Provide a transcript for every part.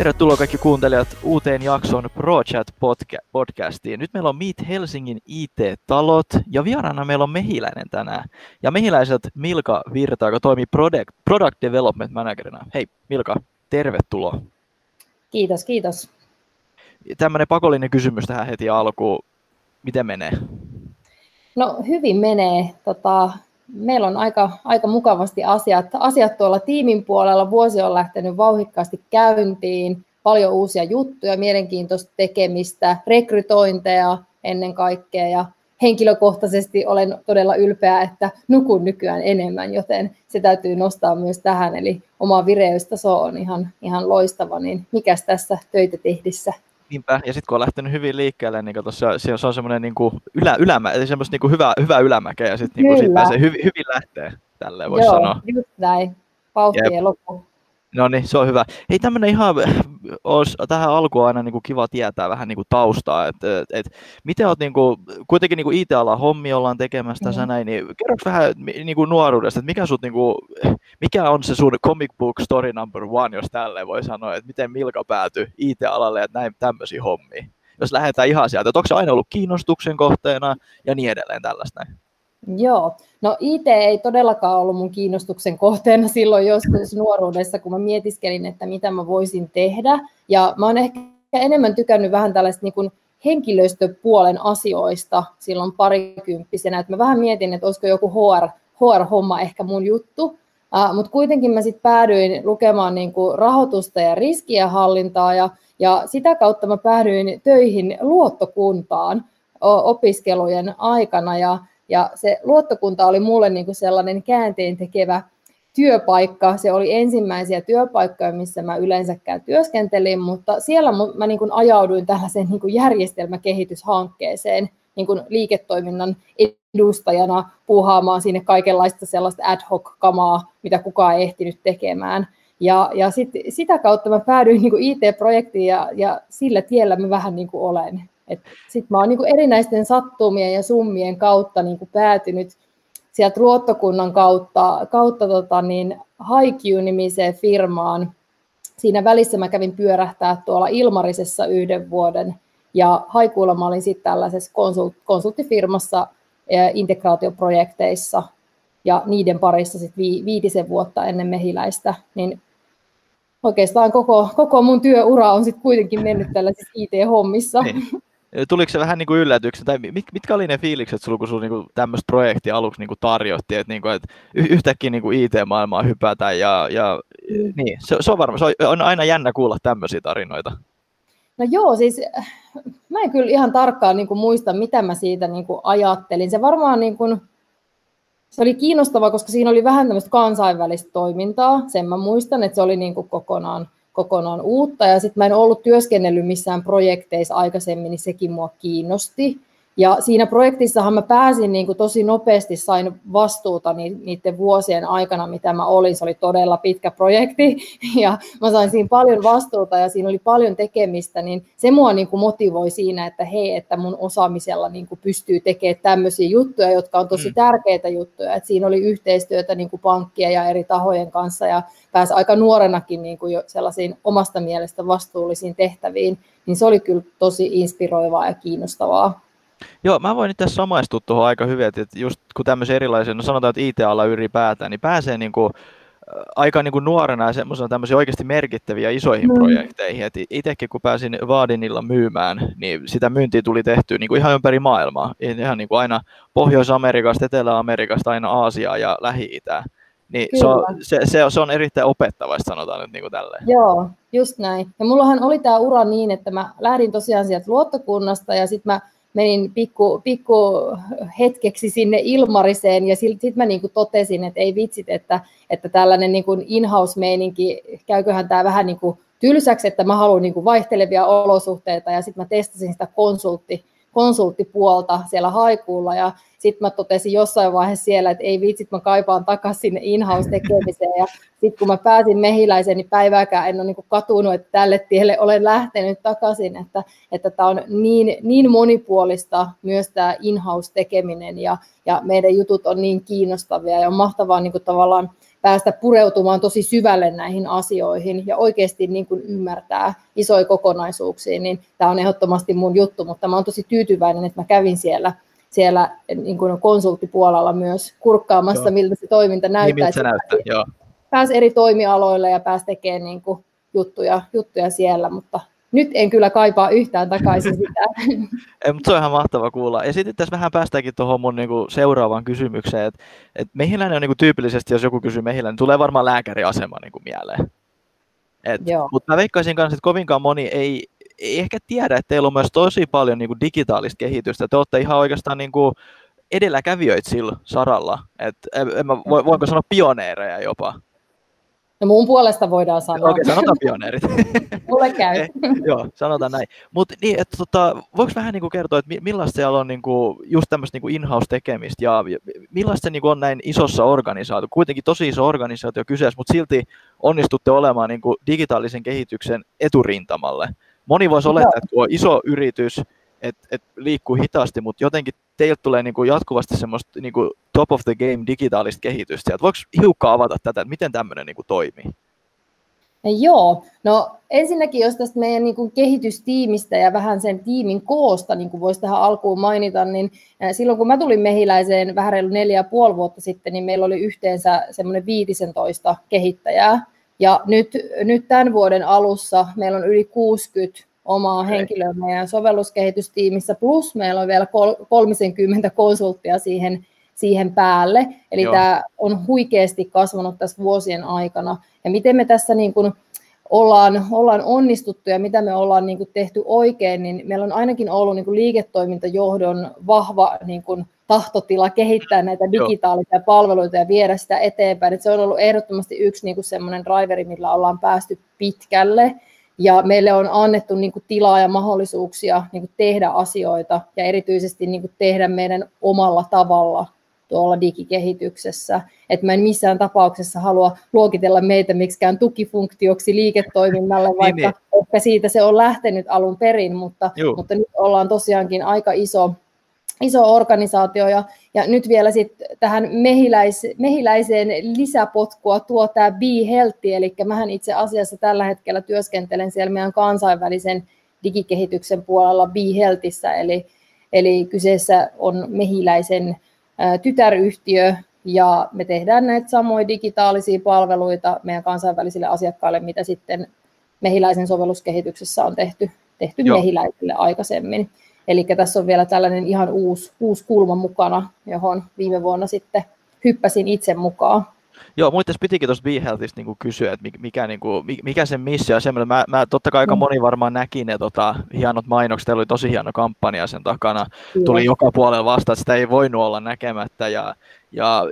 Tervetuloa kaikki kuuntelijat uuteen jaksoon ProChat podcastiin. Nyt meillä on Meet Helsingin IT-talot ja vieraana meillä on Mehiläinen tänään. Ja Mehiläiset Milka Virta, joka toimii Product, Product Development Managerina. Hei Milka, tervetuloa. Kiitos, kiitos. Tämmöinen pakollinen kysymys tähän heti alkuun. Miten menee? No hyvin menee. Tota, meillä on aika, aika mukavasti asiat, asiat tuolla tiimin puolella. Vuosi on lähtenyt vauhikkaasti käyntiin, paljon uusia juttuja, mielenkiintoista tekemistä, rekrytointeja ennen kaikkea. Ja henkilökohtaisesti olen todella ylpeä, että nukun nykyään enemmän, joten se täytyy nostaa myös tähän, eli oma vireystaso on ihan, ihan loistava, niin mikäs tässä töitä tehdissä Niinpä, ja sitten kun on lähtenyt hyvin liikkeelle, niin tossa, se on semmoinen niin ylä, ylämä, eli semmoista niin hyvä, hyvä ylämäkeä, ja sitten niin siitä pääsee hyvin, hyvin lähtee, tälleen voisi sanoa. Joo, just näin. Vauhti loppu. No niin, se on hyvä. Hei, tämmöinen ihan, olisi tähän alkuun aina niin kuin kiva tietää vähän niin kuin taustaa, että et, et, miten olet niin kuin, kuitenkin niin kuin IT-alan hommi ollaan tekemässä tässä mm. näin, niin kerro vähän niin kuin nuoruudesta, että mikä, sut, niin kuin, mikä on se sun comic book story number one, jos tälleen voi sanoa, että miten Milka päätyi IT-alalle, että näin tämmöisiä hommia. Jos lähdetään ihan sieltä, että onko se aina ollut kiinnostuksen kohteena ja niin edelleen tällaista näin. Joo, no IT ei todellakaan ollut mun kiinnostuksen kohteena silloin joskus nuoruudessa, kun mä mietiskelin, että mitä mä voisin tehdä. Ja mä oon ehkä enemmän tykännyt vähän tällaista niin henkilöstöpuolen asioista silloin parikymppisenä. Että mä vähän mietin, että olisiko joku HR, HR-homma ehkä mun juttu. Uh, Mutta kuitenkin mä sitten päädyin lukemaan niin rahoitusta ja riskiä hallintaa ja, ja sitä kautta mä päädyin töihin luottokuntaan opiskelujen aikana ja ja se luottokunta oli mulle niin kuin sellainen käänteen tekevä työpaikka. Se oli ensimmäisiä työpaikkoja, missä mä yleensäkään työskentelin, mutta siellä mä niin kuin ajauduin tällaiseen niin kuin järjestelmäkehityshankkeeseen niin kuin liiketoiminnan edustajana puuhaamaan sinne kaikenlaista sellaista ad hoc kamaa, mitä kukaan ei ehtinyt tekemään. Ja, ja sit, sitä kautta mä päädyin niin IT-projektiin ja, ja sillä tiellä mä vähän niin kuin olen. Sitten mä oon niin erinäisten sattumien ja summien kautta niin kuin päätynyt sieltä luottokunnan kautta, kautta tota niin, Haikyuu-nimiseen firmaan. Siinä välissä mä kävin pyörähtää tuolla Ilmarisessa yhden vuoden, ja Haikuulla mä olin sitten tällaisessa konsult, konsulttifirmassa integraatioprojekteissa, ja niiden parissa sitten vi, viitisen vuotta ennen mehiläistä, niin oikeastaan koko, koko mun työura on sitten kuitenkin mennyt tällaisissa IT-hommissa. Niin. Tuliko se vähän niin kuin yllätyksen, tai mitkä oli ne fiilikset sulla, kun sulla niin tämmöistä projektia aluksi niin kuin tarjotti, että, niin kuin, että yhtäkkiä niin kuin IT-maailmaa hypätään, ja, ja niin, se, se, on varma, se on aina jännä kuulla tämmöisiä tarinoita. No joo, siis mä en kyllä ihan tarkkaan niin kuin muista, mitä mä siitä niin kuin ajattelin. Se varmaan niin kuin, se oli kiinnostava, koska siinä oli vähän tämmöistä kansainvälistä toimintaa. Sen mä muistan, että se oli niin kuin kokonaan kokonaan uutta. Ja sitten mä en ollut työskennellyt missään projekteissa aikaisemmin, niin sekin mua kiinnosti. Ja siinä projektissahan mä pääsin niin kuin tosi nopeasti, sain vastuuta niiden vuosien aikana, mitä mä olin. Se oli todella pitkä projekti ja mä sain siinä paljon vastuuta ja siinä oli paljon tekemistä, niin se mua niin kuin motivoi siinä, että hei, että mun osaamisella niin kuin pystyy tekemään tämmöisiä juttuja, jotka on tosi mm. tärkeitä juttuja. Et siinä oli yhteistyötä niin kuin pankkien ja eri tahojen kanssa ja pääsi aika nuorenakin niin kuin jo sellaisiin omasta mielestä vastuullisiin tehtäviin, niin se oli kyllä tosi inspiroivaa ja kiinnostavaa. Joo, mä voin tässä samaistua tuohon aika hyvin, että just kun tämmöisen erilaisen, no sanotaan, että IT-ala ylipäätään, niin pääsee niin kuin, aika niin kuin nuorena ja semmoisena tämmöisiä oikeasti merkittäviä isoihin mm. projekteihin. Et itsekin kun pääsin Vaadinilla myymään, niin sitä myyntiä tuli tehty niin kuin ihan ympäri maailmaa. Ihan niin kuin aina Pohjois-Amerikasta, Etelä-Amerikasta, aina Aasiaa ja Lähi-Itää. Niin se on, se, se, on, se on erittäin opettavaista, sanotaan nyt niin kuin tälleen. Joo, just näin. Ja mullahan oli tämä ura niin, että mä lähdin tosiaan sieltä luottokunnasta ja sitten mä menin pikku, pikku hetkeksi sinne Ilmariseen ja sitten mä niin totesin, että ei vitsit, että, että tällainen niin in-house-meininki, käyköhän tämä vähän niin kuin tylsäksi, että mä haluan niin vaihtelevia olosuhteita ja sitten mä testasin sitä konsultti, konsulttipuolta siellä haikuulla ja sitten mä totesin jossain vaiheessa siellä, että ei vitsit, mä kaipaan takaisin sinne in-house-tekemiseen. Ja sitten kun mä pääsin mehiläiseen, niin päivääkään en ole niin katunut, että tälle tielle olen lähtenyt takaisin. Että että tämä on niin, niin monipuolista myös tämä in-house-tekeminen ja, ja meidän jutut on niin kiinnostavia ja on mahtavaa niin tavallaan päästä pureutumaan tosi syvälle näihin asioihin ja oikeasti niin kuin ymmärtää isoja kokonaisuuksia, niin tämä on ehdottomasti mun juttu, mutta mä oon tosi tyytyväinen, että mä kävin siellä siellä niin kuin konsulttipuolella myös kurkkaamassa, joo. miltä se toiminta näyttää. Niin, se näyttää, joo. Pääsi eri toimialoille ja pääsi tekemään niin kuin juttuja, juttuja siellä, mutta nyt en kyllä kaipaa yhtään takaisin sitä. Ei, mutta se on ihan mahtava kuulla. Ja sitten tässä vähän päästäänkin tuohon mun niinku seuraavaan kysymykseen, että et mehiläinen on niinku tyypillisesti, jos joku kysyy mehiläinen, niin tulee varmaan lääkäriasema niinku mieleen. mutta mä veikkaisin kanssa, että kovinkaan moni ei, ei ehkä tiedä, että teillä on myös tosi paljon niinku digitaalista kehitystä. Te olette ihan oikeastaan niinku edelläkävijöitä sillä saralla. Et, en, en mä, voinko sanoa pioneereja jopa? No mun puolesta voidaan sanoa. Okei, okay, sanotaan pioneerit. Mulle käy. Eh, joo, sanotaan näin. Mutta niin, että tota, voiko vähän niinku kertoa, että millaista siellä on niinku, just tämmöistä niinku in-house-tekemistä ja millaista se niinku on näin isossa organisaatio? Kuitenkin tosi iso organisaatio kyseessä, mutta silti onnistutte olemaan niinku digitaalisen kehityksen eturintamalle. Moni voisi olettaa, että kun on iso yritys, että et liikkuu hitaasti, mutta jotenkin teiltä tulee niinku jatkuvasti semmoista niinku top of the game digitaalista kehitystä. Et voiko hiukan avata tätä, että miten tämmöinen niinku toimii? Joo, no ensinnäkin jos tästä meidän niin kuin kehitystiimistä ja vähän sen tiimin koosta niin kuin voisi tähän alkuun mainita, niin silloin kun mä tulin mehiläiseen vähän reilu neljä ja puoli vuotta sitten, niin meillä oli yhteensä semmoinen 15 kehittäjää. Ja nyt, nyt tämän vuoden alussa meillä on yli 60 omaa henkilöä meidän sovelluskehitystiimissä, plus meillä on vielä 30 konsulttia siihen, siihen päälle. Eli Joo. tämä on huikeasti kasvanut tässä vuosien aikana. Ja miten me tässä niin kuin ollaan, ollaan onnistuttu ja mitä me ollaan niin kuin tehty oikein, niin meillä on ainakin ollut niin kuin liiketoimintajohdon vahva niin kuin tahtotila kehittää näitä digitaalisia Joo. palveluita ja viedä sitä eteenpäin. Et se on ollut ehdottomasti yksi niin kuin semmoinen driveri, millä ollaan päästy pitkälle. Ja meille on annettu niin kuin, tilaa ja mahdollisuuksia niin kuin, tehdä asioita ja erityisesti niin kuin, tehdä meidän omalla tavalla tuolla digikehityksessä. Että mä en missään tapauksessa halua luokitella meitä miksikään tukifunktioksi liiketoiminnalle, niin, vaikka niin, niin. ehkä siitä se on lähtenyt alun perin, mutta, mutta nyt ollaan tosiaankin aika iso iso organisaatio ja, ja nyt vielä sitten tähän mehiläis, mehiläiseen lisäpotkua tuo tämä Be Healthy, eli mähän itse asiassa tällä hetkellä työskentelen siellä meidän kansainvälisen digikehityksen puolella Be Healthissä, eli, eli kyseessä on mehiläisen ä, tytäryhtiö, ja me tehdään näitä samoja digitaalisia palveluita meidän kansainvälisille asiakkaille, mitä sitten mehiläisen sovelluskehityksessä on tehty, tehty mehiläisille aikaisemmin. Eli tässä on vielä tällainen ihan uusi, uusi kulma mukana, johon viime vuonna sitten hyppäsin itse mukaan. Joo, muuten pitikin tuosta Be Healthista niin kysyä, että mikä, niin kuin, mikä sen missio on semmoinen. Mä, mä, totta kai aika mm. moni varmaan näki ne tota, hienot mainokset, teillä oli tosi hieno kampanja sen takana. Tuli joka puolella vasta, että sitä ei voinut olla näkemättä. Ja, ja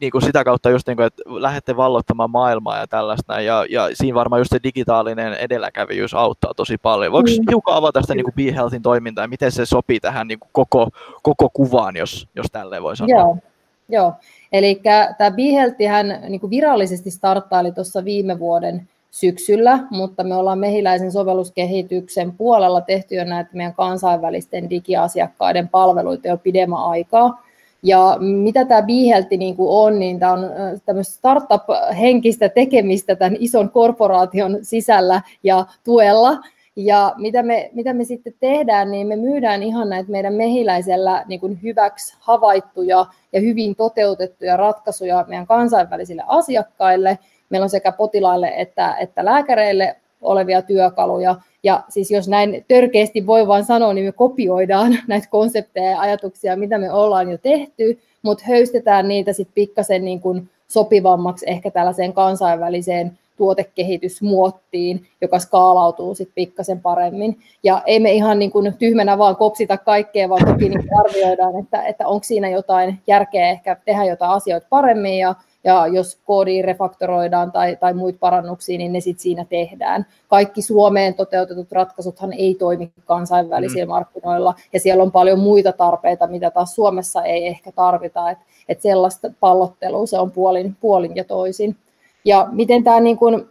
niin kuin sitä kautta just, niin kuin, että lähdette vallottamaan maailmaa ja tällaista. Ja, ja siinä varmaan just se digitaalinen edelläkävijyys auttaa tosi paljon. Voiko mm. hiukan avata sitä niin kuin Be Healthin toimintaa ja miten se sopii tähän niin kuin koko, koko kuvaan, jos, jos tälleen voi sanoa? Joo. Joo, eli tämä BeHealthihän niin virallisesti starttaili tuossa viime vuoden syksyllä, mutta me ollaan mehiläisen sovelluskehityksen puolella tehty jo näitä meidän kansainvälisten digiasiakkaiden palveluita jo pidemmän aikaa. Ja mitä tämä BeHealth niin on, niin tämä on tämmöistä startup-henkistä tekemistä tämän ison korporaation sisällä ja tuella. Ja mitä me, mitä me sitten tehdään, niin me myydään ihan näitä meidän mehiläisellä niin kuin hyväksi havaittuja ja hyvin toteutettuja ratkaisuja meidän kansainvälisille asiakkaille. Meillä on sekä potilaille että, että lääkäreille olevia työkaluja. Ja siis jos näin törkeästi voi vain sanoa, niin me kopioidaan näitä konsepteja ja ajatuksia, mitä me ollaan jo tehty, mutta höystetään niitä sitten pikkasen niin kuin sopivammaksi ehkä tällaiseen kansainväliseen tuotekehitysmuottiin, joka skaalautuu sitten pikkasen paremmin. Ja ei me ihan niin kuin tyhmänä vaan kopsita kaikkea, vaan toki niin arvioidaan, että, että onko siinä jotain järkeä ehkä tehdä jotain asioita paremmin ja ja jos koodi refaktoroidaan tai, tai muita parannuksia, niin ne sitten siinä tehdään. Kaikki Suomeen toteutetut ratkaisuthan ei toimi kansainvälisillä mm. markkinoilla, ja siellä on paljon muita tarpeita, mitä taas Suomessa ei ehkä tarvita, että et sellaista pallottelua se on puolin, puolin ja toisin. Ja miten tämä niin kun,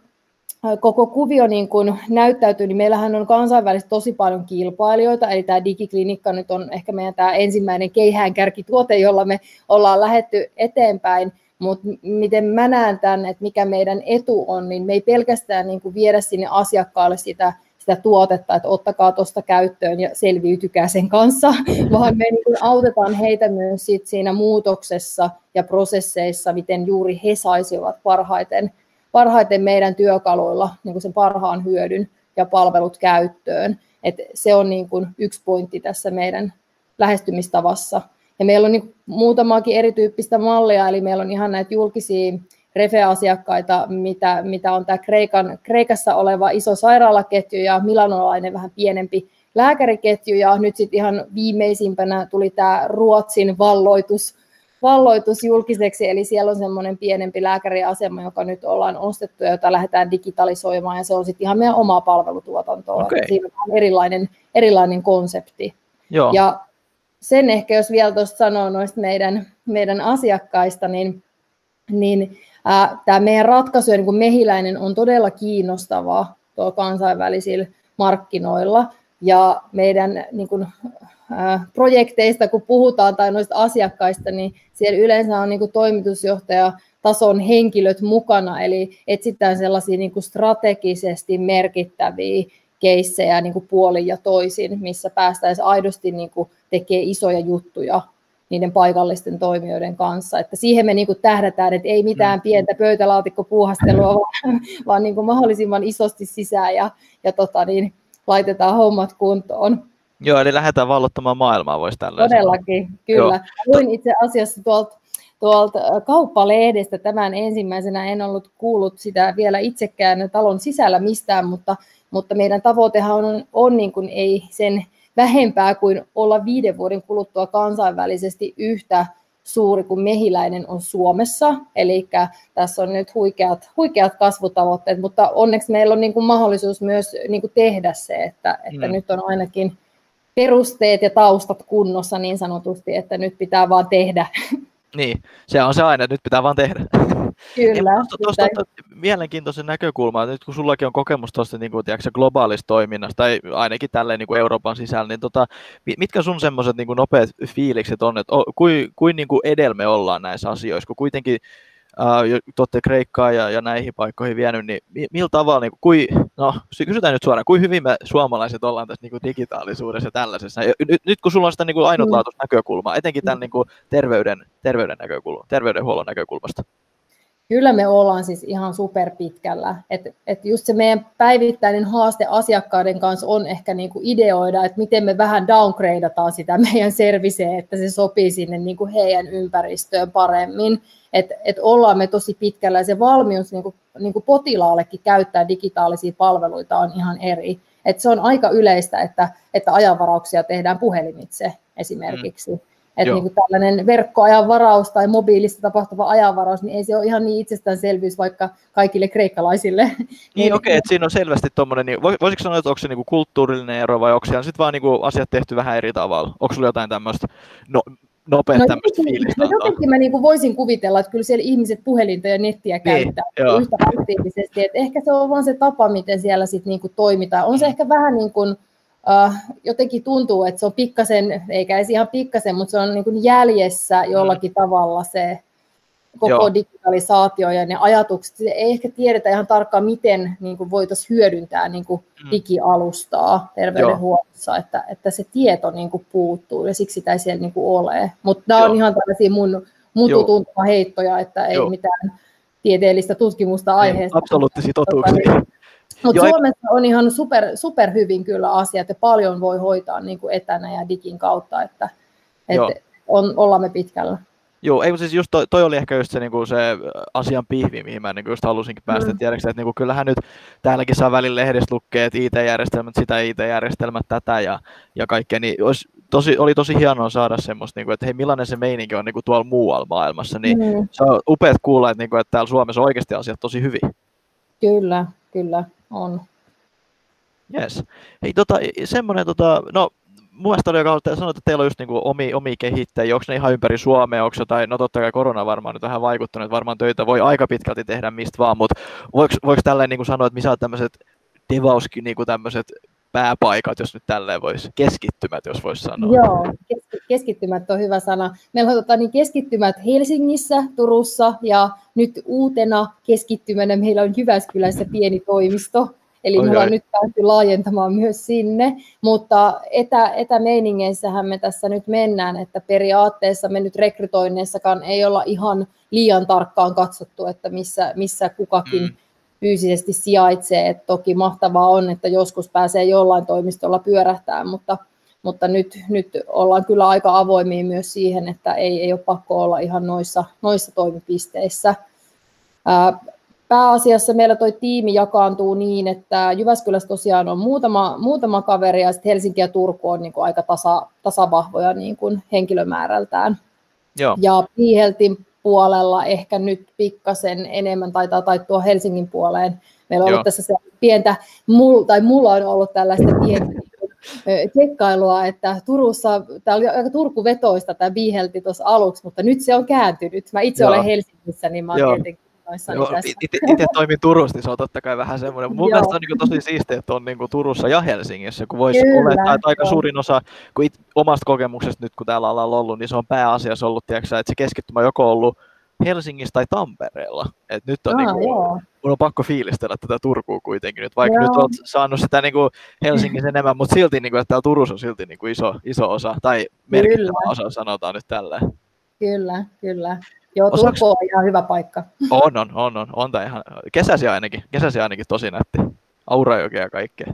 koko kuvio niin kun näyttäytyy, niin meillähän on kansainvälisesti tosi paljon kilpailijoita, eli tämä digiklinikka nyt on ehkä meidän tämä ensimmäinen keihäänkärkituote, jolla me ollaan lähetty eteenpäin, mutta miten mä näen tämän, että mikä meidän etu on, niin me ei pelkästään niin kuin viedä sinne asiakkaalle sitä, sitä tuotetta, että ottakaa tuosta käyttöön ja selviytykää sen kanssa, vaan me niin kuin autetaan heitä myös sit siinä muutoksessa ja prosesseissa, miten juuri he saisivat parhaiten, parhaiten meidän työkaluilla niin kuin sen parhaan hyödyn ja palvelut käyttöön. Et se on niin kuin yksi pointti tässä meidän lähestymistavassa. Ja meillä on niin muutamaakin erityyppistä mallia, eli meillä on ihan näitä julkisia refe-asiakkaita, mitä, mitä on tämä Kreikan, Kreikassa oleva iso sairaalaketju ja milanolainen vähän pienempi lääkäriketju, ja nyt sitten ihan viimeisimpänä tuli tämä Ruotsin valloitus, valloitus julkiseksi, eli siellä on semmoinen pienempi lääkäriasema, joka nyt ollaan ostettu ja jota lähdetään digitalisoimaan, ja se on sitten ihan meidän omaa palvelutuotantoa. Okay. Siinä on erilainen, erilainen konsepti. Joo. Ja sen ehkä, jos vielä tuosta sanoo noista meidän, meidän asiakkaista, niin, niin tämä meidän ratkaisu, niin mehiläinen, on todella kiinnostava tuolla kansainvälisillä markkinoilla. Ja meidän niin kuin, ää, projekteista, kun puhutaan tai noista asiakkaista, niin siellä yleensä on niin toimitusjohtaja tason henkilöt mukana, eli etsitään sellaisia niin strategisesti merkittäviä keissejä niin kuin puolin ja toisin, missä päästäisiin aidosti niin kuin tekee isoja juttuja niiden paikallisten toimijoiden kanssa. Että siihen me niin kuin tähdätään, että ei mitään mm. pientä pöytälaatikkopuuhastelua, vaan, vaan niin kuin mahdollisimman isosti sisään ja, ja tota niin, laitetaan hommat kuntoon. Joo, eli lähdetään vallottamaan maailmaa, voisi tällä Todellakin, kyllä. Joo. Luin itse asiassa tuolta tuolta kauppalehdestä tämän ensimmäisenä, en ollut kuullut sitä vielä itsekään talon sisällä mistään, mutta, mutta meidän tavoitehan on, on niin kuin ei sen vähempää kuin olla viiden vuoden kuluttua kansainvälisesti yhtä suuri kuin mehiläinen on Suomessa. Eli tässä on nyt huikeat, huikeat kasvutavoitteet, mutta onneksi meillä on niin kuin mahdollisuus myös niin kuin tehdä se, että, että mm. nyt on ainakin perusteet ja taustat kunnossa niin sanotusti, että nyt pitää vaan tehdä. Niin, se on se aina, että nyt pitää vaan tehdä. Kyllä. Tuosta mielenkiintoisen näkökulman, nyt kun sullakin on kokemus tuosta niin kuin, tiedätkö, globaalista toiminnasta, tai ainakin tälleen niin kuin Euroopan sisällä, niin tota, mitkä sun semmoiset niin nopeat fiilikset on, että kuin, kuin, niin kuin edelme ollaan näissä asioissa, kun kuitenkin äh, olette Kreikkaa ja, ja näihin paikkoihin vienyt, niin millä tavalla, niin kuin, no kysytään nyt suoraan, kuin hyvin me suomalaiset ollaan tässä niin kuin digitaalisuudessa ja tällaisessa. Ja nyt, nyt kun sulla on sitä niin kuin ainutlaatuista mm. näkökulmaa, etenkin tämän niin kuin terveyden, terveyden näkökulma, terveydenhuollon näkökulmasta. Kyllä me ollaan siis ihan super pitkällä. Et, et just se meidän päivittäinen haaste asiakkaiden kanssa on ehkä niinku ideoida, että miten me vähän downgradeataan sitä meidän serviceä, että se sopii sinne niinku heidän ympäristöön paremmin. Että et ollaan me tosi pitkällä ja se valmius niinku, niinku potilaallekin käyttää digitaalisia palveluita on ihan eri. Et se on aika yleistä, että, että ajanvarauksia tehdään puhelimitse esimerkiksi. Mm. Että niin tällainen verkkoajan varaus tai mobiilista tapahtuva ajanvaraus, niin ei se ole ihan niin itsestäänselvyys vaikka kaikille kreikkalaisille. Niin, niin okei, okay, että siinä on selvästi tuommoinen, niin voisiko sanoa, että onko se niin kuin kulttuurillinen ero vai onko siellä sitten vaan niin kuin asiat tehty vähän eri tavalla? Onko sulla jotain tämmöistä no, nopeat no, tämmöistä fiilistä? No jotenkin mä niin kuin voisin kuvitella, että kyllä siellä ihmiset puhelinta ja nettiä niin, käyttää joo. yhtä aktiivisesti. Että ehkä se on vaan se tapa, miten siellä sitten niin kuin toimitaan. On se mm. ehkä vähän niin kuin, jotenkin tuntuu, että se on pikkasen, eikä edes ihan pikkasen, mutta se on niin kuin jäljessä jollakin mm. tavalla se koko Joo. digitalisaatio ja ne ajatukset. Ei ehkä tiedetä ihan tarkkaan, miten niin kuin voitaisiin hyödyntää niin kuin mm. digialustaa terveydenhuollossa, että, että se tieto niin kuin puuttuu ja siksi sitä ei siellä niin kuin ole. Mutta nämä on ihan tällaisia mun mututuntuma heittoja, että ei Joo. mitään tieteellistä tutkimusta aiheesta. Absoluuttisia totuuksia. Mutta Suomessa on ihan super, super hyvin kyllä asiat ja paljon voi hoitaa niin kuin etänä ja digin kautta, että, että on, ollaan me pitkällä. Joo, ei, siis just toi, toi oli ehkä just se, niin kuin se asian pihvi, mihin mä niin kuin just halusinkin päästä. Mm. Tiedätkö, että niin kuin, kyllähän nyt täälläkin saa välillä lehdessä lukea, että IT-järjestelmät, sitä IT-järjestelmät, tätä ja, ja kaikkea, niin olisi, tosi, oli tosi hienoa saada semmoista, niin kuin, että hei, millainen se meininki on niin kuin tuolla muualla maailmassa. Niin mm. Se on upeat kuulla, että, niin kuin, että täällä Suomessa on oikeasti asiat tosi hyvin. Kyllä, kyllä on. Yes. Hei, tota, semmoinen, tota, no mun mielestä oli joka sanoa, että teillä on just niinku omi, omi kehittäjiä, onko ne ihan ympäri Suomea, onko jotain, no totta kai korona varmaan nyt vähän vaikuttanut, että varmaan töitä voi aika pitkälti tehdä mistä vaan, mutta voiko, voiko tällainen niinku sanoa, että missä on tämmöiset devauskin niinku tämmöiset pääpaikat, jos nyt tälleen voisi, keskittymät, jos voisi sanoa. Joo, keskittymät on hyvä sana. Meillä on tota, niin keskittymät Helsingissä, Turussa ja nyt uutena keskittymänä meillä on Jyväskylässä pieni toimisto, Eli me ollaan nyt päästy laajentamaan myös sinne, mutta etä, etämeiningeissähän me tässä nyt mennään, että periaatteessa me nyt rekrytoinneissakaan ei olla ihan liian tarkkaan katsottu, että missä, missä kukakin mm. Fyysisesti sijaitsee. Et toki mahtavaa on, että joskus pääsee jollain toimistolla pyörähtää, mutta, mutta nyt, nyt ollaan kyllä aika avoimia myös siihen, että ei, ei ole pakko olla ihan noissa, noissa toimipisteissä pääasiassa meillä tuo tiimi jakaantuu niin, että Jyväskylässä tosiaan on muutama, muutama kaveri ja sitten Helsinki ja Turku on niin kuin aika tasa, tasavahvoja niin kuin henkilömäärältään. Joo. Ja Piiheltin puolella ehkä nyt pikkasen enemmän taitaa taittua Helsingin puoleen. Meillä on Joo. ollut tässä se pientä, tai mulla on ollut tällaista pientä tsekkailua, että Turussa, tämä oli aika Turku-vetoista tämä Biihelti tuossa aluksi, mutta nyt se on kääntynyt. Mä itse Joo. olen Helsingissä, niin mä oon tietenkin Joo, itse toimin Turussa, niin se on totta kai vähän semmoinen. Mun mielestä on niin tosi siistiä, että on niin kuin Turussa ja Helsingissä, kun voisi olettaa, että aika suurin osa, kun it, omasta kokemuksesta nyt kun täällä ollaan ollut, niin se on pääasiassa ollut, tiedätkö, että se keskittymä joko ollut Helsingissä tai Tampereella. Et nyt on, ah, niin kuin, mun on pakko fiilistellä tätä Turkua kuitenkin nyt, vaikka joo. nyt olet saanut sitä niin kuin Helsingissä enemmän, mutta silti, niin kuin, että täällä Turussa on silti niin kuin iso, iso osa, tai merkittävä kyllä. osa, sanotaan nyt tällä. Kyllä, kyllä. Joo, Turku on ihan hyvä paikka. On, on, on, on, on tämä ihan, kesäsi ainakin, kesäsi ainakin tosi nätti. Aurajokea ja kaikkea.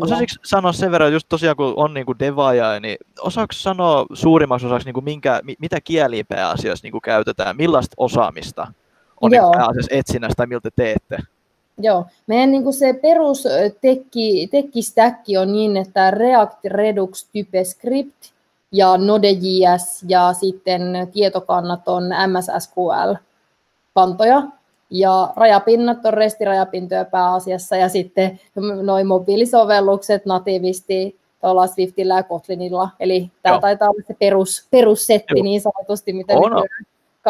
Osaisitko sanoa sen verran, just tosiaan kun on niin devaaja, niin osaako sanoa suurimmaksi osaksi, niin kuin minkä, mitä kieliä pääasiassa niin kuin käytetään, millaista osaamista on niin pääasiassa etsinnässä tai miltä teette? Joo, meidän niin kuin se perus tekki, tekkistäkki on niin, että React, Redux, TypeScript ja Node.js ja sitten tietokannat on MS-SQL-kantoja. Ja rajapinnat on restirajapintoja pääasiassa ja sitten noin mobiilisovellukset natiivisti tuolla Swiftillä ja Kotlinilla. Eli tämä Joo. taitaa olla se perus, perussetti Joo. niin sanotusti, mitä on,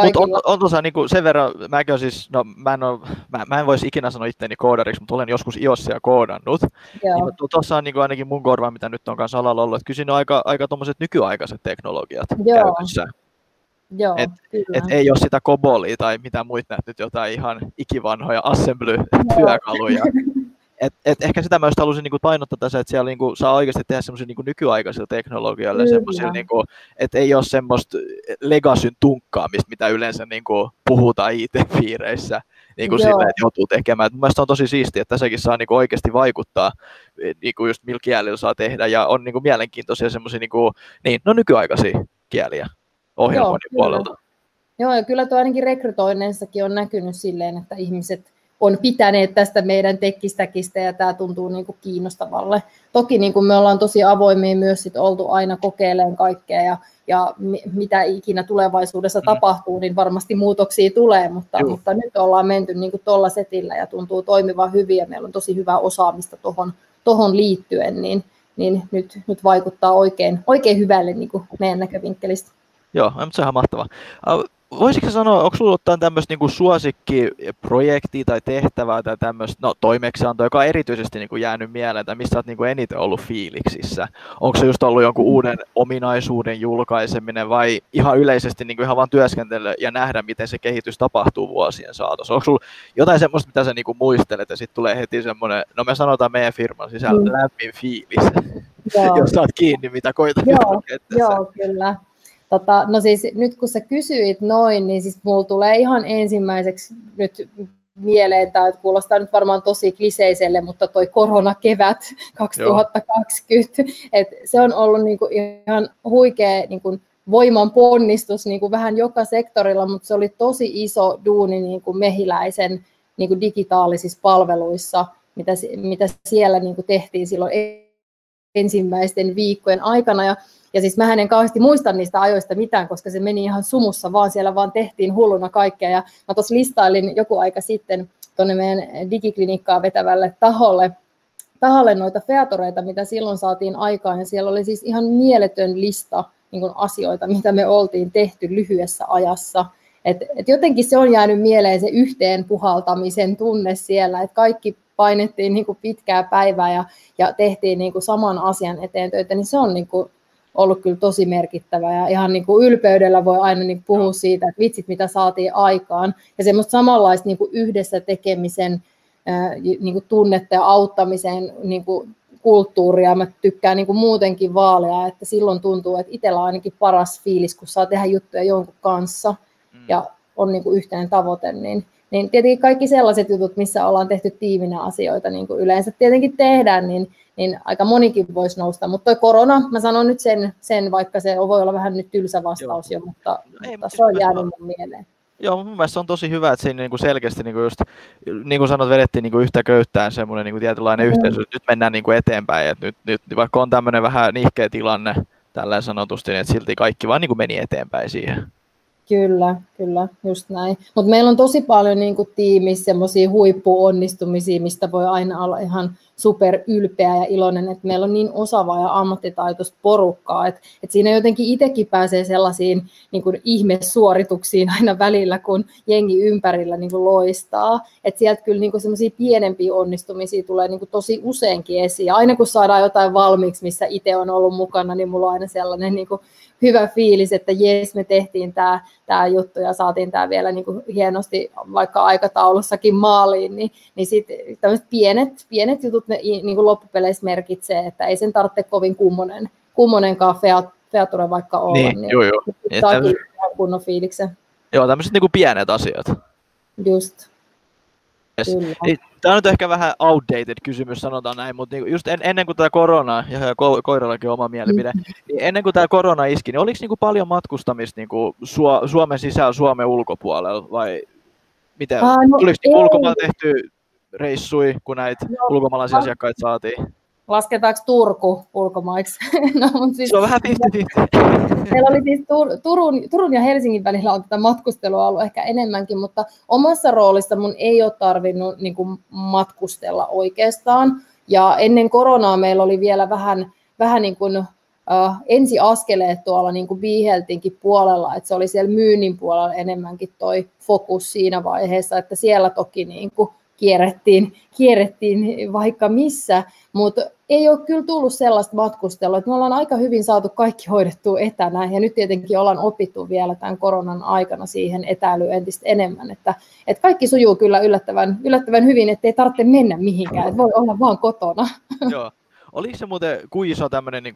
mutta on, on tuossa niinku sen verran, mäkin siis, no mä en, ole, mä, mä en voisi ikinä sanoa itseäni koodariksi, mutta olen joskus iOSia koodannut. Niin, tuossa on niinku ainakin mun korva, mitä nyt on kanssa alalla ollut, että kysin on aika, aika tuommoiset nykyaikaiset teknologiat Joo. käytössä. Joo, et, et ei ole sitä kobolia tai mitä muita nyt jotain ihan ikivanhoja assembly-työkaluja, et, et ehkä sitä mä just halusin niinku painottaa tässä, että siellä niinku saa oikeasti tehdä semmoisia niinku nykyaikaisilla teknologialla, semmoisilla, niinku, että ei ole semmoista legasyn tunkkaamista, mitä yleensä niinku puhutaan IT-piireissä niinku sillä, että joutuu tekemään. Et mun mielestä on tosi siistiä, että tässäkin saa niinku oikeasti vaikuttaa, niinku just millä kielillä saa tehdä, ja on niinku mielenkiintoisia semmoisia niinku, niin, no nykyaikaisia kieliä ohjelmoinnin Joo, puolelta. Joo, ja kyllä tuo ainakin rekrytoinneissakin on näkynyt silleen, että ihmiset on pitäneet tästä meidän tekkistäkistä ja tämä tuntuu niin kuin kiinnostavalle. Toki niin kuin me ollaan tosi avoimia myös sit oltu aina kokeilemaan kaikkea ja, ja mitä ikinä tulevaisuudessa mm. tapahtuu, niin varmasti muutoksia tulee, mutta, mutta nyt ollaan menty niin tuolla setillä ja tuntuu toimivan hyvin ja meillä on tosi hyvää osaamista tuohon tohon liittyen, niin, niin nyt, nyt vaikuttaa oikein, oikein hyvälle niin kuin meidän näkövinkkelistä. Joo, mutta se on ihan mahtavaa voisitko sanoa, onko sinulla jotain tämmöistä niinku suosikkiprojektia tai tehtävää tai tämmöistä no, toimeksiantoa, joka on erityisesti niinku jäänyt mieleen tai mistä olet niinku eniten ollut fiiliksissä? Onko se just ollut jonkun uuden ominaisuuden julkaiseminen vai ihan yleisesti niinku ihan vaan työskentellä ja nähdä, miten se kehitys tapahtuu vuosien saatossa? Onko sinulla jotain semmoista, mitä sä niinku muistelet ja sitten tulee heti semmoinen, no me sanotaan meidän firman sisällä mm. lämmin fiilis, Joo. jos saat kiinni, mitä koitat Joo, joo kyllä. Tota, no siis nyt kun sä kysyit noin, niin siis mulla tulee ihan ensimmäiseksi nyt mieleen, tämä kuulostaa nyt varmaan tosi kliseiselle, mutta toi koronakevät 2020, et se on ollut niinku ihan huikea niinku voiman ponnistus niinku vähän joka sektorilla, mutta se oli tosi iso duuni niinku mehiläisen niinku digitaalisissa palveluissa, mitä, mitä siellä niinku tehtiin silloin ensimmäisten viikkojen aikana. Ja ja siis mä en kauheasti muista niistä ajoista mitään, koska se meni ihan sumussa, vaan siellä vaan tehtiin hulluna kaikkea. Ja mä tuossa listailin joku aika sitten tuonne meidän digiklinikkaa vetävälle taholle, taholle noita featoreita, mitä silloin saatiin aikaan. Ja siellä oli siis ihan mieletön lista niin kuin asioita, mitä me oltiin tehty lyhyessä ajassa. Et, et jotenkin se on jäänyt mieleen se yhteen puhaltamisen tunne siellä, että kaikki painettiin niin kuin pitkää päivää ja, ja tehtiin niin kuin saman asian eteen töitä, niin se on niin kuin ollut kyllä tosi merkittävä ja ihan niin kuin ylpeydellä voi aina niin puhua siitä, että vitsit mitä saatiin aikaan ja semmoista samanlaista niin kuin yhdessä tekemisen niin kuin tunnetta ja auttamisen niin kuin kulttuuria. Mä tykkään niin kuin muutenkin vaalia, että silloin tuntuu, että itsellä on ainakin paras fiilis, kun saa tehdä juttuja jonkun kanssa mm. ja on niin kuin yhteinen tavoite, niin, niin tietenkin kaikki sellaiset jutut, missä ollaan tehty tiiminä asioita, niin kuin yleensä tietenkin tehdään, niin, niin aika monikin voisi nousta. Mutta toi korona, mä sanon nyt sen, sen vaikka se voi olla vähän nyt tylsä vastaus Joo. jo, mutta, no ei, mutta se on jäänyt mun mieleen. Joo, mun mielestä se on tosi hyvä, että siinä niinku selkeästi, niinku just, niin kuin sanot, vedettiin niinku yhtä köyttään semmoinen niinku tietynlainen mm. yhteisö, että nyt mennään niinku eteenpäin, että nyt, nyt, vaikka on tämmöinen vähän nihkeä tilanne, tällä sanotusti, niin että silti kaikki vaan niinku meni eteenpäin siihen. Kyllä, kyllä, just näin. Mutta meillä on tosi paljon niin kuin tiimissä semmoisia huippuonnistumisia, mistä voi aina olla ihan super ylpeä ja iloinen, että meillä on niin osaavaa ja ammattitaitoista porukkaa, että, että siinä jotenkin itsekin pääsee sellaisiin niin kuin ihmesuorituksiin aina välillä, kun jengi ympärillä niin kuin loistaa. Että sieltä kyllä niin semmoisia pienempiä onnistumisia tulee niin kuin tosi useinkin esiin. Aina kun saadaan jotain valmiiksi, missä itse on ollut mukana, niin mulla on aina sellainen niin kuin hyvä fiilis, että jes, me tehtiin tämä, tämä juttu ja saatiin tämä vielä niin kuin hienosti vaikka aikataulussakin maaliin, niin, niin sitten tämmöiset pienet, pienet jutut ne niin kuin loppupeleissä merkitsee, että ei sen tarvitse kovin kummonen, kummonenkaan feat, feature vaikka olla. Niin, niin joo, joo. Saa kunnon fiiliksen. Joo, tämmöiset niin pienet asiat. Just. Yes. Tämä on nyt ehkä vähän outdated kysymys, sanotaan näin, mutta niinku just en, ennen kuin tämä korona, ja ko, koirallakin oma mielipide, mm. niin ennen kuin tämä korona iski, niin oliko niinku paljon matkustamista niinku Suomen sisällä, Suomen ulkopuolella, vai miten? Uh, no, Tuliko niinku ulkomailla tehty reissui, kun näitä no, ulkomaalaisia asiakkaita saatiin? Lasketaanko Turku ulkomaiksi? no, mutta siis, se on vähän 50 Meillä oli siis Tur- Turun, Turun ja Helsingin välillä on tätä matkustelua ollut ehkä enemmänkin, mutta omassa roolissa mun ei ole tarvinnut niin kuin, matkustella oikeastaan. Ja ennen koronaa meillä oli vielä vähän, vähän niin kuin, uh, ensiaskeleet tuolla niin kuin Viiheltinkin puolella, että se oli siellä myynnin puolella enemmänkin toi fokus siinä vaiheessa, että siellä toki niin kuin, kierrettiin, kierrettiin vaikka missä, mutta ei ole kyllä tullut sellaista matkustelua, että me ollaan aika hyvin saatu kaikki hoidettua etänä, ja nyt tietenkin ollaan opittu vielä tämän koronan aikana siihen etäilyyn entistä enemmän, että, että kaikki sujuu kyllä yllättävän, yllättävän hyvin, ettei tarvitse mennä mihinkään, että voi olla vaan kotona. Joo. Oliko se muuten, kuin iso tämmöinen niin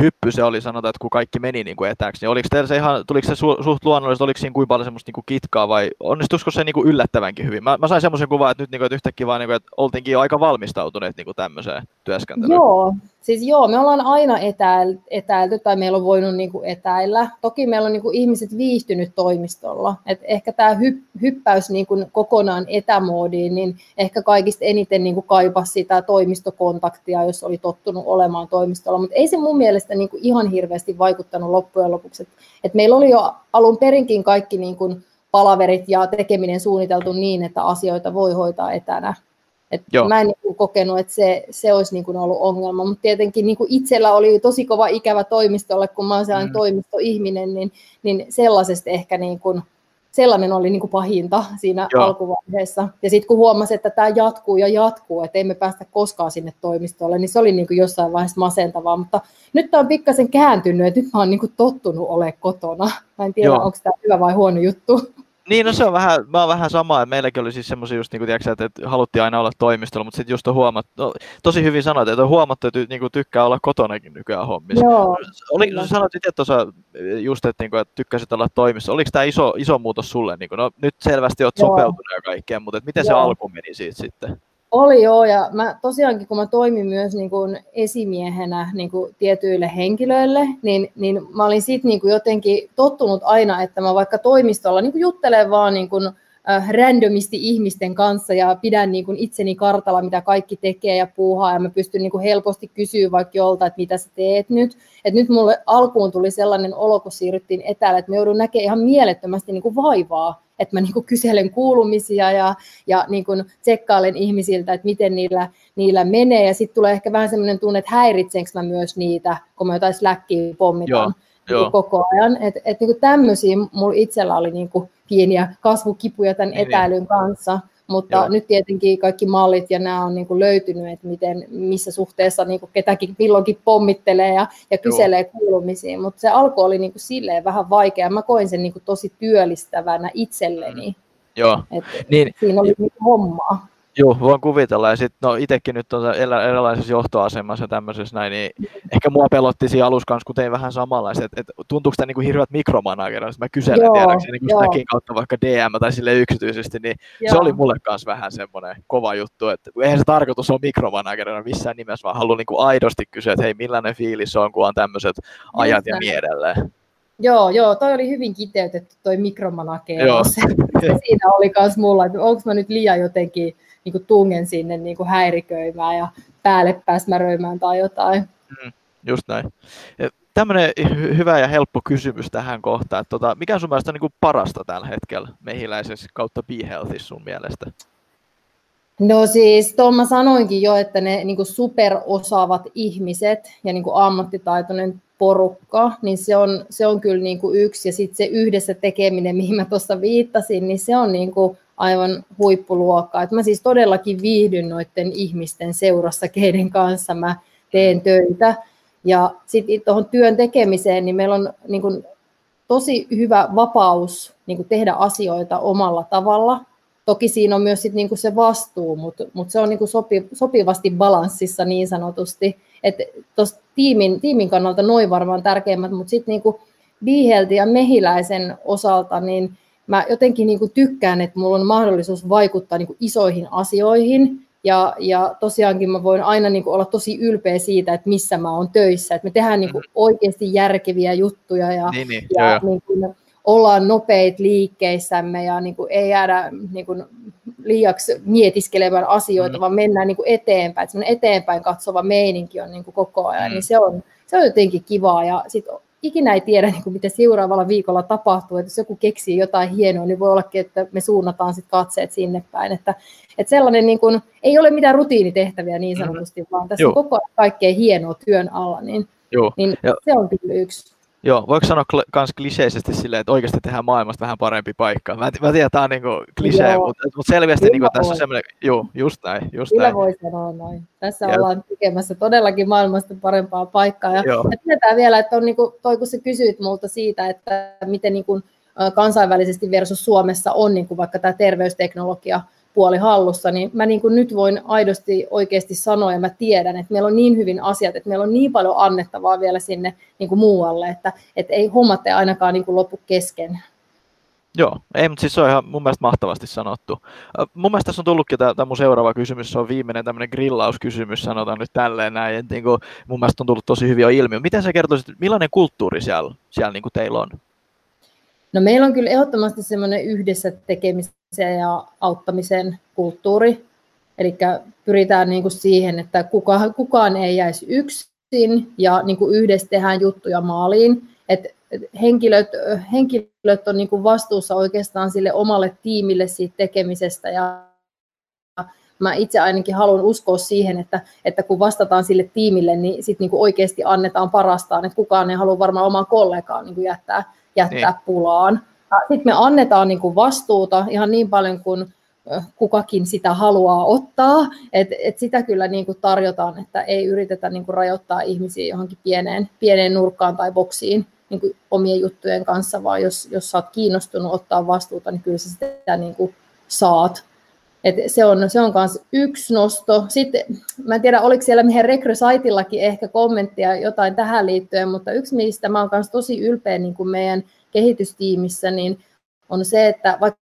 hyppy se oli, sanotaan, että kun kaikki meni niin kuin etääksi, niin oliko teillä se ihan, tuliko se su, suht luonnollista, oliko siinä kuin paljon semmoista niin kuin kitkaa vai onnistuisiko se niin kuin yllättävänkin hyvin? Mä, mä sain semmoisen kuvan, että nyt niin kuin, että yhtäkkiä vaan, niin kuin, että oltiinkin jo aika valmistautuneet niin kuin tämmöiseen työskentelyyn. Joo, siis joo, me ollaan aina etäil, etäilty tai meillä on voinut niin kuin etäillä. Toki meillä on niin kuin ihmiset viihtynyt toimistolla. Et ehkä tämä hy, hyppäys niin kuin kokonaan etämoodiin, niin ehkä kaikista eniten niin kuin kaipasi sitä toimistokontaktia, jos oli tottunut olemaan toimistolla. Mutta ei se mun mielestä niin kuin ihan hirveästi vaikuttanut loppujen lopuksi. Et, et meillä oli jo alun perinkin kaikki niin kuin palaverit ja tekeminen suunniteltu niin, että asioita voi hoitaa etänä. Et mä en niin kokenut, että se, se olisi niin kuin ollut ongelma, mutta tietenkin niin kuin itsellä oli tosi kova ikävä toimistolle, kun mä olen sellainen mm. toimistoihminen, niin, niin sellaisesta ehkä niin kuin, sellainen oli niin kuin pahinta siinä Joo. alkuvaiheessa. Ja sitten kun huomasi, että tämä jatkuu ja jatkuu, että emme päästä koskaan sinne toimistolle, niin se oli niin kuin jossain vaiheessa masentavaa. Mutta nyt tämä on pikkasen kääntynyt, että nyt mä oon niin kuin tottunut olemaan kotona. Mä en tiedä, onko tämä hyvä vai huono juttu. Niin, no se on vähän, mä oon vähän sama, että meilläkin oli siis semmoisia just niinku, tiiäksä, että, että haluttiin aina olla toimistolla, mutta sitten just on huomattu, no, tosi hyvin sanoit, että on huomattu, että niinku, tykkää olla kotonakin nykyään hommissa. Joo, oli, kyllä. sanoit itse tuossa just, että, niinku, että tykkäsit olla toimistossa. Oliko tämä iso, iso muutos sulle? Niinku, no, nyt selvästi olet sopeutunut ja kaikkeen, mutta että miten Joo. se alku meni siitä sitten? Oli joo, ja mä tosiaankin kun mä toimin myös niin kuin esimiehenä niin kuin tietyille henkilöille, niin, niin mä olin sitten niin kuin jotenkin tottunut aina, että mä vaikka toimistolla niin kuin juttelen vaan niin kuin, äh, randomisti ihmisten kanssa ja pidän niin kuin itseni kartalla, mitä kaikki tekee ja puuhaa, ja mä pystyn niin kuin helposti kysyä vaikka jolta, että mitä sä teet nyt. Et nyt mulle alkuun tuli sellainen olo, kun siirryttiin etäällä, että mä joudun näkemään ihan mielettömästi niin kuin vaivaa että mä niin kuin kyselen kuulumisia ja, ja niin kuin tsekkailen ihmisiltä, että miten niillä, niillä menee. Ja sitten tulee ehkä vähän sellainen tunne, että häiritsenkö mä myös niitä, kun mä jotain släkkiä pommitan Joo, niin koko ajan. Että et, niin tämmöisiä mulla itsellä oli niin kuin pieniä kasvukipuja tämän niin, niin. etäilyn kanssa. Mutta Joo. nyt tietenkin kaikki mallit ja nämä on niin kuin löytynyt, että miten, missä suhteessa niin kuin ketäkin milloinkin pommittelee ja, ja kyselee Joo. kuulumisiin, mutta se alku oli niin kuin silleen vähän vaikea. Mä koin sen niin kuin tosi työllistävänä itselleni. Mm. Joo. Et niin, siinä oli niin hommaa. Joo, voin kuvitella. Ja sitten no itsekin nyt on erilaisessa johtoasemassa ja tämmöisessä näin, niin ehkä mua pelotti siinä alussa kanssa, kun tein vähän samanlaista, että, että tuntuuko tämä niin kuin hirveät mikromanagerilla, mä kyselen tiedäkseni niin sitäkin kautta vaikka DM tai sille yksityisesti, niin joo. se oli mulle kanssa vähän semmoinen kova juttu, että eihän se tarkoitus ole mikromanagerilla missään nimessä, vaan haluan niin kuin aidosti kysyä, että hei, millainen fiilis on, kun on tämmöiset ajat ja niin Joo, joo, toi oli hyvin kiteytetty toi se siinä oli myös mulla, että onko mä nyt liian jotenkin niin kuin tungen sinne niin kuin häiriköimään ja päälle pääsmäröimään tai jotain. Mm, just näin. Tämmöinen hyvä ja helppo kysymys tähän kohtaan. Että tota, mikä on sun mielestä niin kuin parasta tällä hetkellä mehiläisessä kautta Be Healthy sun mielestä? No siis, tuon mä sanoinkin jo, että ne niin kuin superosaavat ihmiset ja niin kuin ammattitaitoinen porukka, niin se on, se on kyllä niin kuin yksi. Ja sitten se yhdessä tekeminen, mihin mä tuossa viittasin, niin se on niin kuin aivan huippuluokkaa. Et mä siis todellakin viihdyn noiden ihmisten seurassa, keiden kanssa mä teen töitä. Ja sitten tuohon työn tekemiseen, niin meillä on niin kuin, tosi hyvä vapaus niin kuin tehdä asioita omalla tavalla. Toki siinä on myös sit, niin kuin se vastuu, mutta, mutta se on niin kuin sopi, sopivasti balanssissa niin sanotusti. Että tiimin, tiimin kannalta noin varmaan tärkeimmät, mutta sitten niin Bihelti ja Mehiläisen osalta, niin mä jotenkin niin kuin tykkään, että mulla on mahdollisuus vaikuttaa niin kuin isoihin asioihin, ja, ja tosiaankin mä voin aina niin kuin olla tosi ylpeä siitä, että missä mä oon töissä. Että me tehdään niin kuin mm-hmm. oikeasti järkeviä juttuja ja, niin, niin, ja joo, niin kuin ollaan nopeit liikkeissämme ja niin kuin ei jäädä niin kuin liiaksi mietiskelemään asioita, mm. vaan mennään niin kuin eteenpäin. Että eteenpäin katsova meininki on niin kuin koko ajan, mm. niin se on, se on jotenkin kivaa. Ja sit ikinä ei tiedä, niin kuin mitä seuraavalla viikolla tapahtuu, että jos joku keksii jotain hienoa, niin voi olla, että me suunnataan sit katseet sinne päin. Että, että sellainen niin kuin, ei ole mitään rutiinitehtäviä niin sanotusti, mm-hmm. vaan tässä Joo. on koko ajan kaikkea hienoa työn alla, niin, Joo. niin se on kyllä yksi. Joo, voiko sanoa myös kliseisesti silleen, että oikeasti tehdään maailmasta vähän parempi paikka? Mä, mä tiedän, että tämä on niinku klisee, mutta, mutta selvästi niinku tässä on semmoinen, joo, just näin. Just Kyllä näin. voi sanoa noin. Tässä ja. ollaan tekemässä todellakin maailmasta parempaa paikkaa. Ja, ja tiedetään vielä, että on niinku, toi kun sä kysyit multa siitä, että miten niinku, kansainvälisesti versus Suomessa on niinku vaikka tämä terveysteknologia, puoli hallussa, niin mä niin kuin nyt voin aidosti oikeasti sanoa ja mä tiedän, että meillä on niin hyvin asiat, että meillä on niin paljon annettavaa vielä sinne niin kuin muualle, että, että ei hommat ei ainakaan niin kuin lopu kesken. Joo, ei, mutta siis se on ihan mun mielestä mahtavasti sanottu. Mun mielestä tässä on tullutkin tämä mun seuraava kysymys, se on viimeinen tämmöinen grillauskysymys, sanotaan nyt tälleen näin, että niin kuin, mun mielestä on tullut tosi hyvin ilmi. Miten sä kertoisit, millainen kulttuuri siellä, siellä niin kuin teillä on? No meillä on kyllä ehdottomasti semmoinen yhdessä tekemisen ja auttamisen kulttuuri. Eli pyritään niin kuin siihen, että kukaan, kukaan ei jäisi yksin ja niin kuin yhdessä tehdään juttuja maaliin. Et henkilöt, henkilöt on niin kuin vastuussa oikeastaan sille omalle tiimille siitä tekemisestä ja mä itse ainakin haluan uskoa siihen, että, että kun vastataan sille tiimille, niin sitten niin oikeasti annetaan parastaan, että kukaan ei halua varmaan omaa kollegaa niin kuin jättää, jättää niin. pulaan. Sitten me annetaan niin kuin vastuuta ihan niin paljon kuin kukakin sitä haluaa ottaa, että et sitä kyllä niin kuin tarjotaan, että ei yritetä niin kuin rajoittaa ihmisiä johonkin pieneen, pieneen nurkkaan tai boksiin niin kuin omien juttujen kanssa, vaan jos, jos sä oot kiinnostunut ottaa vastuuta, niin kyllä sä sitä niin kuin saat. Et se on, se on myös yksi nosto. Sitten, mä en tiedä, oliko siellä meidän rekrysaitillakin ehkä kommenttia jotain tähän liittyen, mutta yksi mistä mä oon myös tosi ylpeä niin kuin meidän kehitystiimissä, niin on se, että vaikka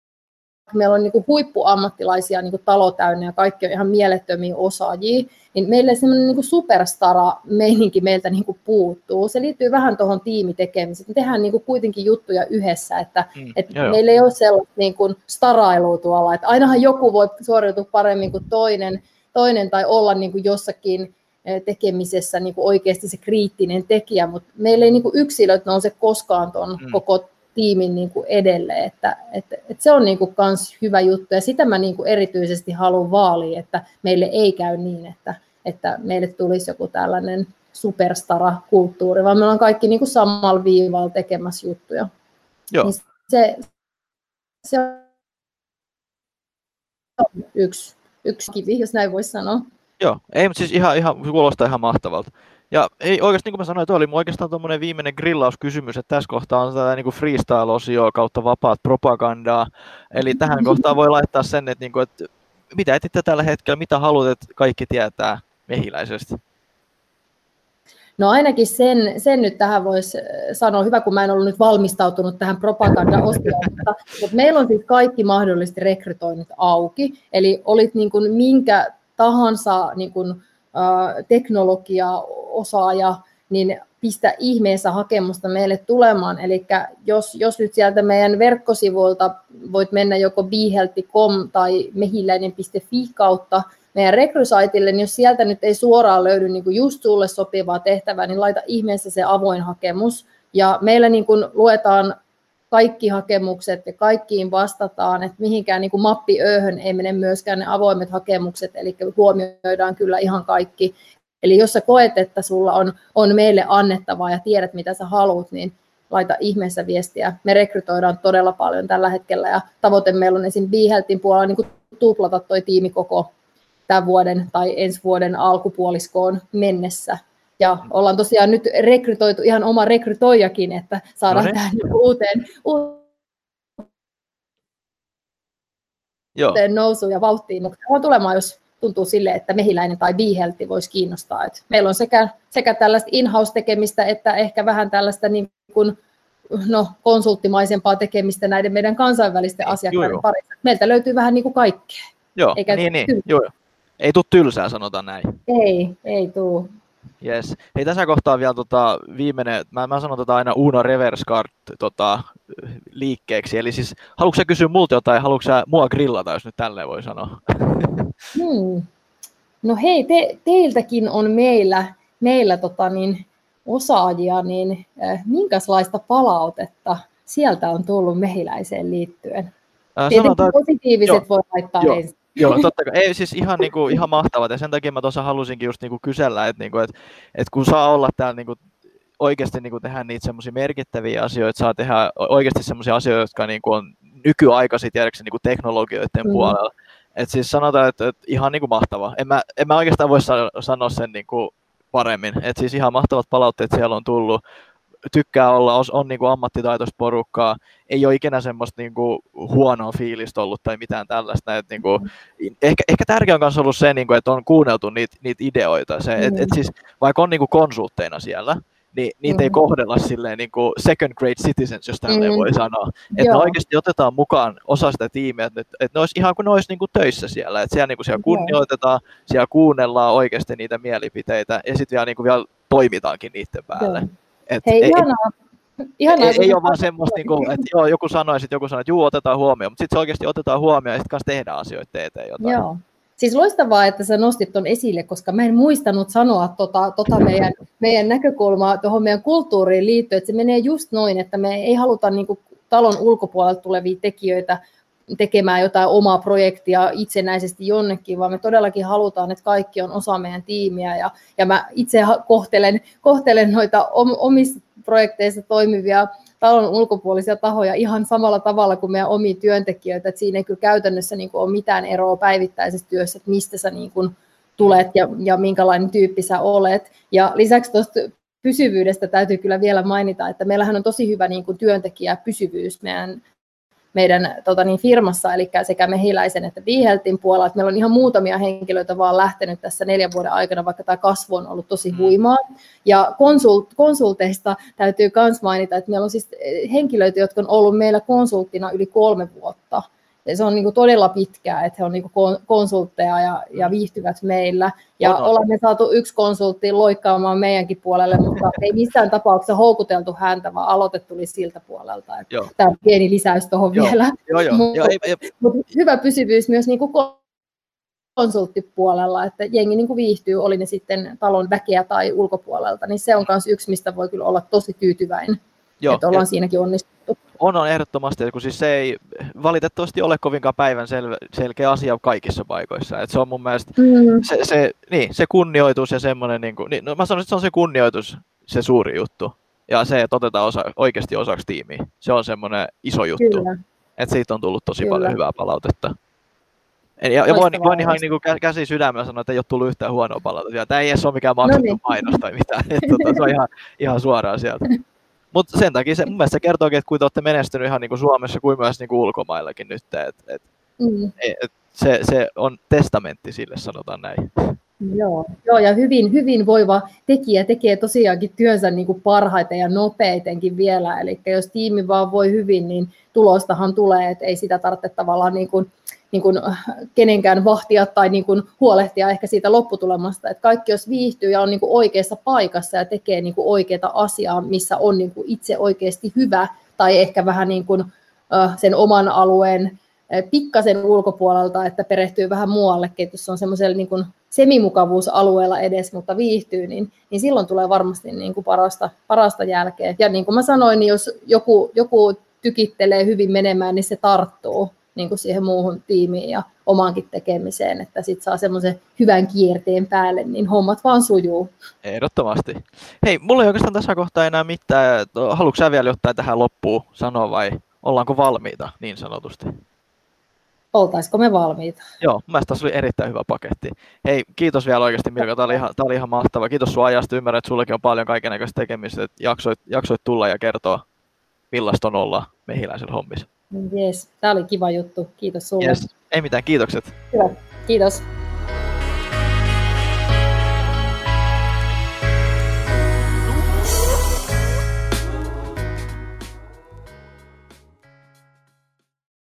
meillä on niin kuin huippuammattilaisia niin kuin talo täynnä ja kaikki on ihan mielettömiä osaajia, niin meille semmoinen niin superstara-meininki meiltä niin kuin puuttuu. Se liittyy vähän tuohon tiimitekemiseen. Me tehdään niin kuin kuitenkin juttuja yhdessä, että, mm, että meillä ei ole sellaista niin kuin starailua tuolla, että ainahan joku voi suoriutua paremmin kuin toinen, toinen tai olla niin kuin jossakin eh, tekemisessä niin kuin oikeasti se kriittinen tekijä, mutta meillä ei niin kuin yksilöt nouse koskaan tuon mm. koko tiimin niin kuin edelle, että, että, että se on niin kuin kans hyvä juttu ja sitä mä niin kuin erityisesti haluan vaalia, että meille ei käy niin, että, että meille tulisi joku tällainen superstara-kulttuuri, vaan me ollaan kaikki niin kuin samalla viivalla tekemässä juttuja. Joo. Niin se, se on yksi, yksi kivi, jos näin voisi sanoa. Joo, ei, mutta siis ihan, ihan, kuulostaa ihan mahtavalta. Ja ei oikeasti, niin kuin mä sanoin, toi oli oikeastaan tuommoinen viimeinen grillauskysymys, että tässä kohtaa on tätä niin freestyle-osio kautta vapaat propagandaa. Eli tähän kohtaan voi laittaa sen, että, niin kuin, että mitä etitte tällä hetkellä, mitä haluat, että kaikki tietää mehiläisesti? No ainakin sen, sen nyt tähän voisi sanoa, hyvä kun mä en ollut nyt valmistautunut tähän propaganda-osioon, mutta, mutta meillä on siis kaikki mahdollisesti rekrytoinnit auki, eli olit niin kuin minkä tahansa niin kuin, äh, teknologia-osaaja, niin pistä ihmeessä hakemusta meille tulemaan. Eli jos, jos nyt sieltä meidän verkkosivuilta voit mennä joko behealthy.com tai mehiläinen.fi kautta meidän rekrysaitille, niin jos sieltä nyt ei suoraan löydy niin kuin just sulle sopivaa tehtävää, niin laita ihmeessä se avoin hakemus. Ja meillä niin kuin luetaan kaikki hakemukset ja kaikkiin vastataan, että mihinkään niin kuin mappiööhön ei mene myöskään ne avoimet hakemukset, eli huomioidaan kyllä ihan kaikki. Eli jos sä koet, että sulla on, on meille annettavaa ja tiedät, mitä sä haluat, niin laita ihmeessä viestiä. Me rekrytoidaan todella paljon tällä hetkellä ja tavoite meillä on esim. Behealthin puolella niin tuplata toi tiimi koko tämän vuoden tai ensi vuoden alkupuoliskoon mennessä. Ja ollaan tosiaan nyt rekrytoitu ihan oma rekrytoijakin, että saadaan no tähän uuteen, uuteen nousuun ja vauhtiin. Mutta on tulemaan, jos tuntuu sille, että mehiläinen tai bihelti voisi kiinnostaa. Et meillä on sekä, sekä tällaista in-house-tekemistä, että ehkä vähän tällaista niin kuin, no, konsulttimaisempaa tekemistä näiden meidän kansainvälisten asiakkaiden parissa. Meiltä löytyy vähän niin kuin kaikkea. Joo, Eikä niin, niin. Joo, ei tule tylsää, sanotaan näin. Ei, ei tule. Yes. Hei, tässä kohtaa vielä tota, viimeinen, mä, mä sanon tota aina Uno Reverse Card tota, liikkeeksi, eli siis haluatko sä kysyä multa jotain, haluatko sä mua grillata, jos nyt tälleen voi sanoa? Hmm. No hei, te, teiltäkin on meillä, meillä tota niin, osaajia, niin äh, minkälaista palautetta sieltä on tullut mehiläiseen liittyen? Äh, sanotaan, positiiviset joo, voi laittaa joo. ensin. Joo, totta kai. Ei siis ihan, niin kuin, ihan mahtavat. Ja sen takia mä tuossa halusinkin just niin kuin kysellä, että, niin kuin, että, että kun saa olla täällä niin kuin, oikeasti niin kuin tehdä niitä semmoisia merkittäviä asioita, saa tehdä oikeasti semmoisia asioita, jotka niin kuin on nykyaikaisia niin kuin teknologioiden mm. puolella. Et siis sanotaan, että, että ihan niin kuin mahtava. En mä, en mä oikeastaan voi sanoa sen niin kuin paremmin. Et siis ihan mahtavat palautteet siellä on tullut tykkää olla, on, on niin kuin ammattitaitoista porukkaa, ei ole ikinä semmoista niin kuin huonoa fiilistä ollut tai mitään tällaista. Että niin kuin, ehkä, ehkä tärkeä on myös ollut se, niin kuin, että on kuunneltu niitä, niitä ideoita. Se, et, et siis, vaikka on niin kuin konsultteina siellä, niin niitä mm. ei kohdella silleen niin kuin second grade citizens, jos tälleen mm. voi sanoa. Että ne oikeasti otetaan mukaan osa sitä tiimiä, että, että ne olisi ihan kuin ne olisi niin kuin töissä siellä. Että siellä, niin kuin siellä kunnioitetaan, siellä kuunnellaan oikeasti niitä mielipiteitä ja sitten vielä, niin kuin vielä toimitaankin niiden päälle. Joo. Et Hei, ei, ihanaa. Ihanaa, ei, ei ole vaan semmoista, niin kuin, että joo, joku sanoi, että joku sanoi, että juu, otetaan huomioon, mutta sitten se oikeasti otetaan huomioon ja sitten kanssa tehdään asioita eteen jotain. Joo. Siis loistavaa, että sä nostit tuon esille, koska mä en muistanut sanoa tota, tota meidän, meidän näkökulmaa tuohon meidän kulttuuriin liittyen, että se menee just noin, että me ei haluta niin kuin, talon ulkopuolelta tulevia tekijöitä tekemään jotain omaa projektia itsenäisesti jonnekin, vaan me todellakin halutaan, että kaikki on osa meidän tiimiä. Ja, ja mä itse kohtelen, kohtelen noita omissa projekteissa toimivia talon ulkopuolisia tahoja ihan samalla tavalla kuin meidän omia työntekijöitä. että siinä ei kyllä käytännössä niin kuin ole mitään eroa päivittäisessä työssä, että mistä sä niin kuin tulet ja, ja minkälainen tyyppi sä olet. Ja lisäksi tuosta pysyvyydestä täytyy kyllä vielä mainita, että meillähän on tosi hyvä niin kuin työntekijä pysyvyys meidän meidän tota niin, firmassa, eli sekä mehiläisen että Viheltin puolella. Että meillä on ihan muutamia henkilöitä vaan lähtenyt tässä neljän vuoden aikana, vaikka tämä kasvu on ollut tosi mm. huimaa. Ja konsult, konsulteista täytyy myös mainita, että meillä on siis henkilöitä, jotka on ollut meillä konsulttina yli kolme vuotta se on niin kuin todella pitkää, että he on niin kuin konsultteja ja, ja viihtyvät meillä. Ja on, olemme saatu yksi konsultti loikkaamaan meidänkin puolelle, mutta ei missään tapauksessa houkuteltu häntä, vaan aloite tuli siltä puolelta. Että tämä on pieni lisäys tuohon vielä. Joo, joo, Mut, joo, ei, ei. Mutta hyvä pysyvyys myös niin kuin konsulttipuolella, että jengi niin kuin viihtyy, oli ne sitten talon väkeä tai ulkopuolelta, niin se on myös yksi, mistä voi kyllä olla tosi tyytyväinen, Joo, että ollaan ja, siinäkin onnistuttu. On, on ehdottomasti, kun siis se ei valitettavasti ole kovinkaan päivän sel, selkeä asia kaikissa paikoissa. Et se on mun mielestä mm. se, se, niin, se kunnioitus ja semmoinen, niin kuin, niin, no mä sanoisin, että se on se kunnioitus se suuri juttu. Ja se, että otetaan osa, oikeasti osaksi tiimiä, se on semmoinen iso juttu. Että siitä on tullut tosi Kyllä. paljon hyvää palautetta. Ja, ja voin, voin ihan niin kuin käsi sydämellä sanoa, että ei ole tullut yhtään huonoa palautetta. Tämä ei edes ole mikään maksettu no niin. mainos tai mitään. Että, tota, se on ihan, ihan suoraan sieltä. Mutta sen takia se, mun mielestä se kertookin, että kuinka olette menestynyt ihan niin kuin Suomessa kuin myös niin kuin ulkomaillakin nyt. Et, et, mm. et, se, se on testamentti sille, sanotaan näin. Joo, joo, ja hyvin, hyvin voiva tekijä tekee tosiaankin työnsä niin kuin parhaiten ja nopeitenkin vielä. Eli jos tiimi vaan voi hyvin, niin tulostahan tulee, että ei sitä tarvitse tavallaan niin kuin, niin kuin kenenkään vahtia tai niin kuin huolehtia ehkä siitä lopputulemasta. Että kaikki jos viihtyy ja on niin kuin oikeassa paikassa ja tekee niin kuin oikeaa asiaa, missä on niin kuin itse oikeasti hyvä tai ehkä vähän niin kuin, sen oman alueen pikkasen ulkopuolelta, että perehtyy vähän muuallekin, että jos on semmoisella niin semimukavuusalueella edes, mutta viihtyy, niin, niin silloin tulee varmasti niin kuin parasta, parasta jälkeä. Ja niin kuin mä sanoin, niin jos joku, joku tykittelee hyvin menemään, niin se tarttuu niin kuin siihen muuhun tiimiin ja omaankin tekemiseen, että sitten saa semmoisen hyvän kierteen päälle, niin hommat vaan sujuu. Ehdottomasti. Hei, mulla ei oikeastaan tässä kohtaa enää mitään. Haluatko sä vielä jotain tähän loppuun sanoa vai ollaanko valmiita niin sanotusti? Oltaisiko me valmiita. Joo, mielestäni oli erittäin hyvä paketti. Hei, kiitos vielä oikeasti Milka, tämä oli ihan, tämä oli ihan mahtava. Kiitos sun ajasta, ymmärrän, että sullekin on paljon kaikenlaista tekemistä, että jaksoit, jaksoit tulla ja kertoa, millaista on olla mehiläisellä hommissa. Jees, tämä oli kiva juttu. Kiitos sulle. Yes. Ei mitään, kiitokset. Hyvä, kiitos.